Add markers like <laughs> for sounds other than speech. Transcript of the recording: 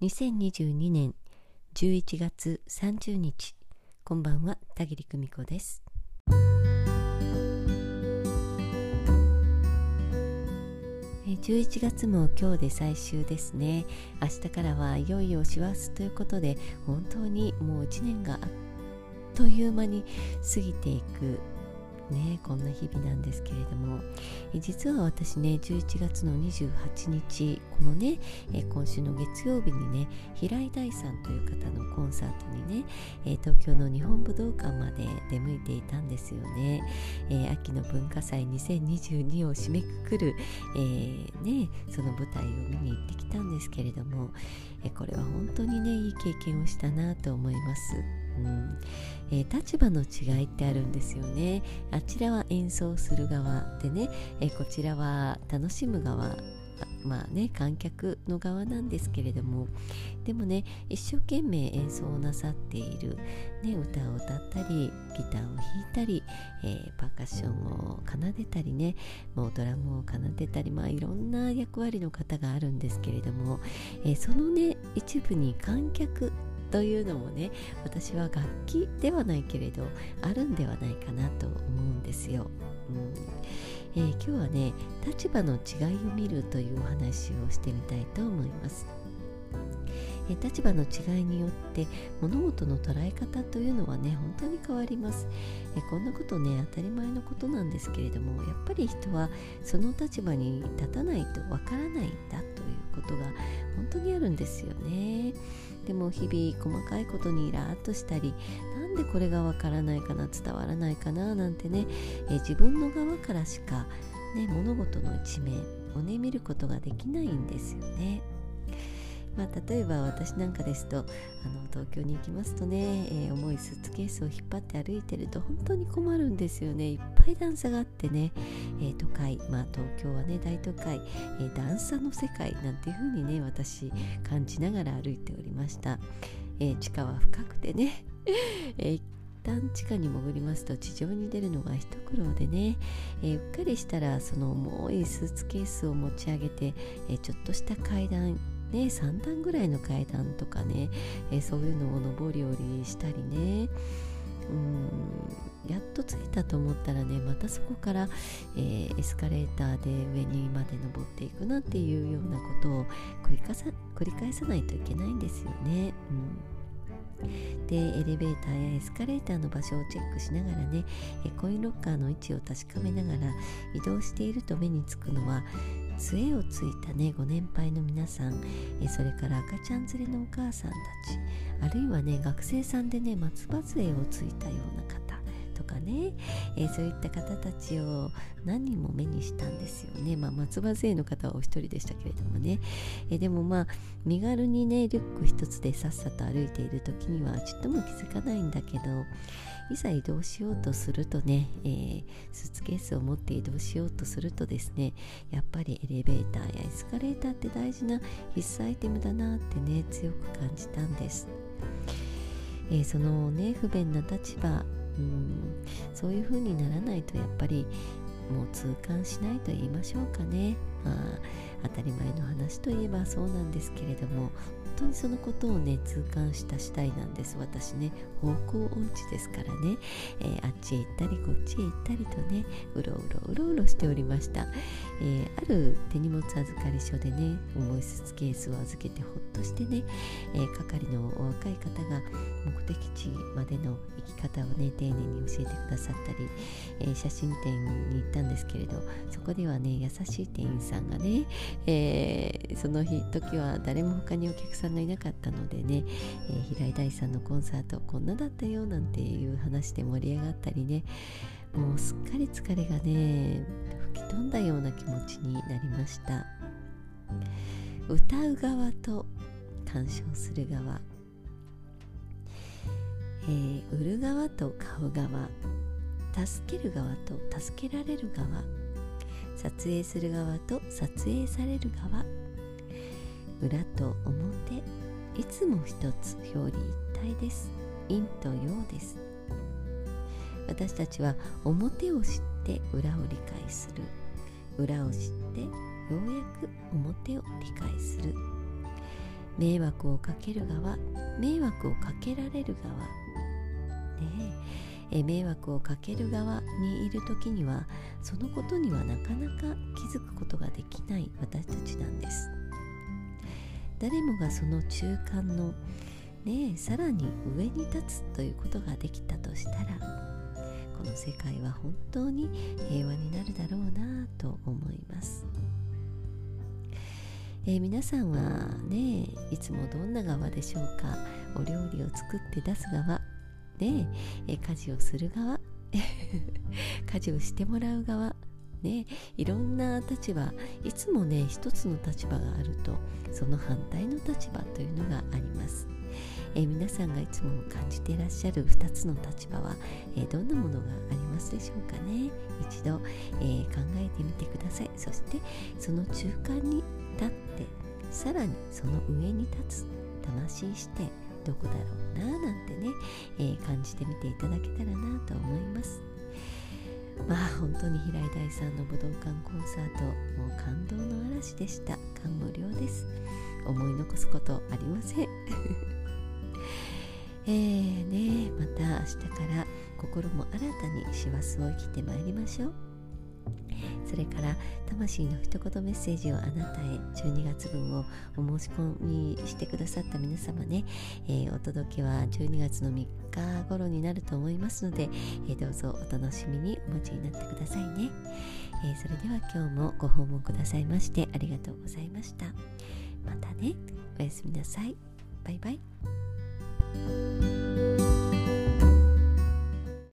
2022年11月30日こんばんは田切久美子です。11月も今日で最終ですね。明日からはいよいよ師走ということで本当にもう1年があっという間に過ぎていくねこんな日々なんですけれども実は私ね11月の28日このね今週の月曜日にね平井大さんという方のコンサートにね東京の日本武道館まで出向いていたんですよね、秋の文化祭2022を締めくくる、えー、ね、その舞台を見に行ってきたんですけれどもこれは本当にねいい経験をしたなと思います。えー、立場の違いってあるんですよね。あちらは演奏する側でね、えー、こちらは楽しむ側。まあね観客の側なんですけれども。でもね一生懸命演奏をなさっている、ね、歌を歌ったりギターを弾いたり、えー、パーカッションを奏でたりね。もうドラムを奏でたりまあいろんな役割の方があるんですけれども、えー、そのね一部に観客というのもね私は楽器ではないけれどあるんではないかなと思うんですよ。うんえー、今日はね立場の違いを見るというお話をしてみたいと思います。立場の違いによって物事の捉え方というのはね本当に変わりますえこんなことね当たり前のことなんですけれどもやっぱり人はその立場に立たないとわからないんだということが当にあるんですよねでも日々細かいことにイラーっとしたりなんでこれがわからないかな伝わらないかななんてねえ自分の側からしか、ね、物事の一面をね見ることができないんですよね。まあ、例えば私なんかですとあの東京に行きますとね、えー、重いスーツケースを引っ張って歩いてると本当に困るんですよねいっい段差があってね、えー、都会、まあ、東京はね大都会、えー、段差の世界なんていう風にね私感じながら歩いておりました、え地下は深くてね、<laughs> え一旦地下に潜りますと地上に出るのが一苦労でね、えうっかりしたらその重いスーツケースを持ち上げて、えちょっとした階段ね、3段ぐらいの階段とかね、えー、そういうのを上り下りしたりね。うんやっと着いたと思ったらねまたそこから、えー、エスカレーターで上にまで登っていくなんていうようなことを繰り返さ繰り返さないといけないんですよね。うんでエレベーターやエスカレーターの場所をチェックしながらねコインロッカーの位置を確かめながら移動していると目につくのは杖をついたねご年配の皆さんえそれから赤ちゃん連れのお母さんたちあるいはね学生さんでね松葉杖をついたような方とかね、えー、そういった方たちを何人も目にしたんですよね、まあ、松葉杖の方はお一人でしたけれどもね、えー、でもまあ身軽にねリュック一つでさっさと歩いている時にはちっとも気づかないんだけどいざ移動しようとするとね、えー、スーツケースを持って移動しようとするとですねやっぱりエレベーターやエスカレーターって大事な必須アイテムだなってね強く感じたんです、えー、そのね不便な立場うんそういう風にならないとやっぱりもう痛感しないと言いましょうかね。まあ当たり前の話といえばそうなんですけれども本当にそのことをね痛感した次第なんです。私ね方向音痴ですからね、えー、あっちへ行ったりこっちへ行ったりとねうろうろうろうろしておりました、えー、ある手荷物預かり所でね重いスーツケースを預けてほっとしてね、えー、係のお若い方が目的での行き方をね丁寧に教えてくださったり、え写真展に行ったんですけれどそこではね優しい店員さんがね、えその日時は誰も他にお客さんんがいなかったのでね、えー、平井大さんのコンサートこんなだったよなんていう話で盛り上がったりねもうすっかり疲れがね吹き飛んだような気持ちになりました。歌う側と鑑賞する側、えー、売る側と買う側助ける側と助けられる側撮影する側と撮影される側裏と表いつも一つ表裏一体です。陰と陽です。私たちは表を知って裏を理解する。裏を知ってようやく表を理解する。迷惑をかける側迷惑をかけられる側ねえ迷惑をかける側にいる時にはそのことにはなかなか気づくことができない私たちなんです誰もがその中間のねさらに上に立つということができたとしたらこの世界は本当に平和になるだろうなと思います。えー、皆さんはねいつもどんな側でしょうか？お料理を作って出す側ねえ家事をする側 <laughs> 家事をしてもらう側ねいろんな立場いつもね一つの立場があるとその反対の立場というのがあります。えー、皆さんがいつも感じていらっしゃる2つの立場は、えー、どんなものがありますでしょうかね。一度、えー、考えてみてください。そしてその中間に立ってさらにその上に立つ。魂してどこだろうななんてね、えー、感じてみていただけたらなと思います。まあ本当に平井大さんの武道館コンサートもう感動の嵐でした。感無量です。思い残すことありません。<laughs> えーねまた明日から心も新たに師走を生きてまいりましょう。それから魂の一言メッセージをあなたへ12月分をお申し込みしてくださった皆様ね、えー、お届けは12月の3日頃になると思いますので、えー、どうぞお楽しみにお待ちになってくださいね、えー、それでは今日もご訪問くださいましてありがとうございました。またねおやすみなさい。バイバイ。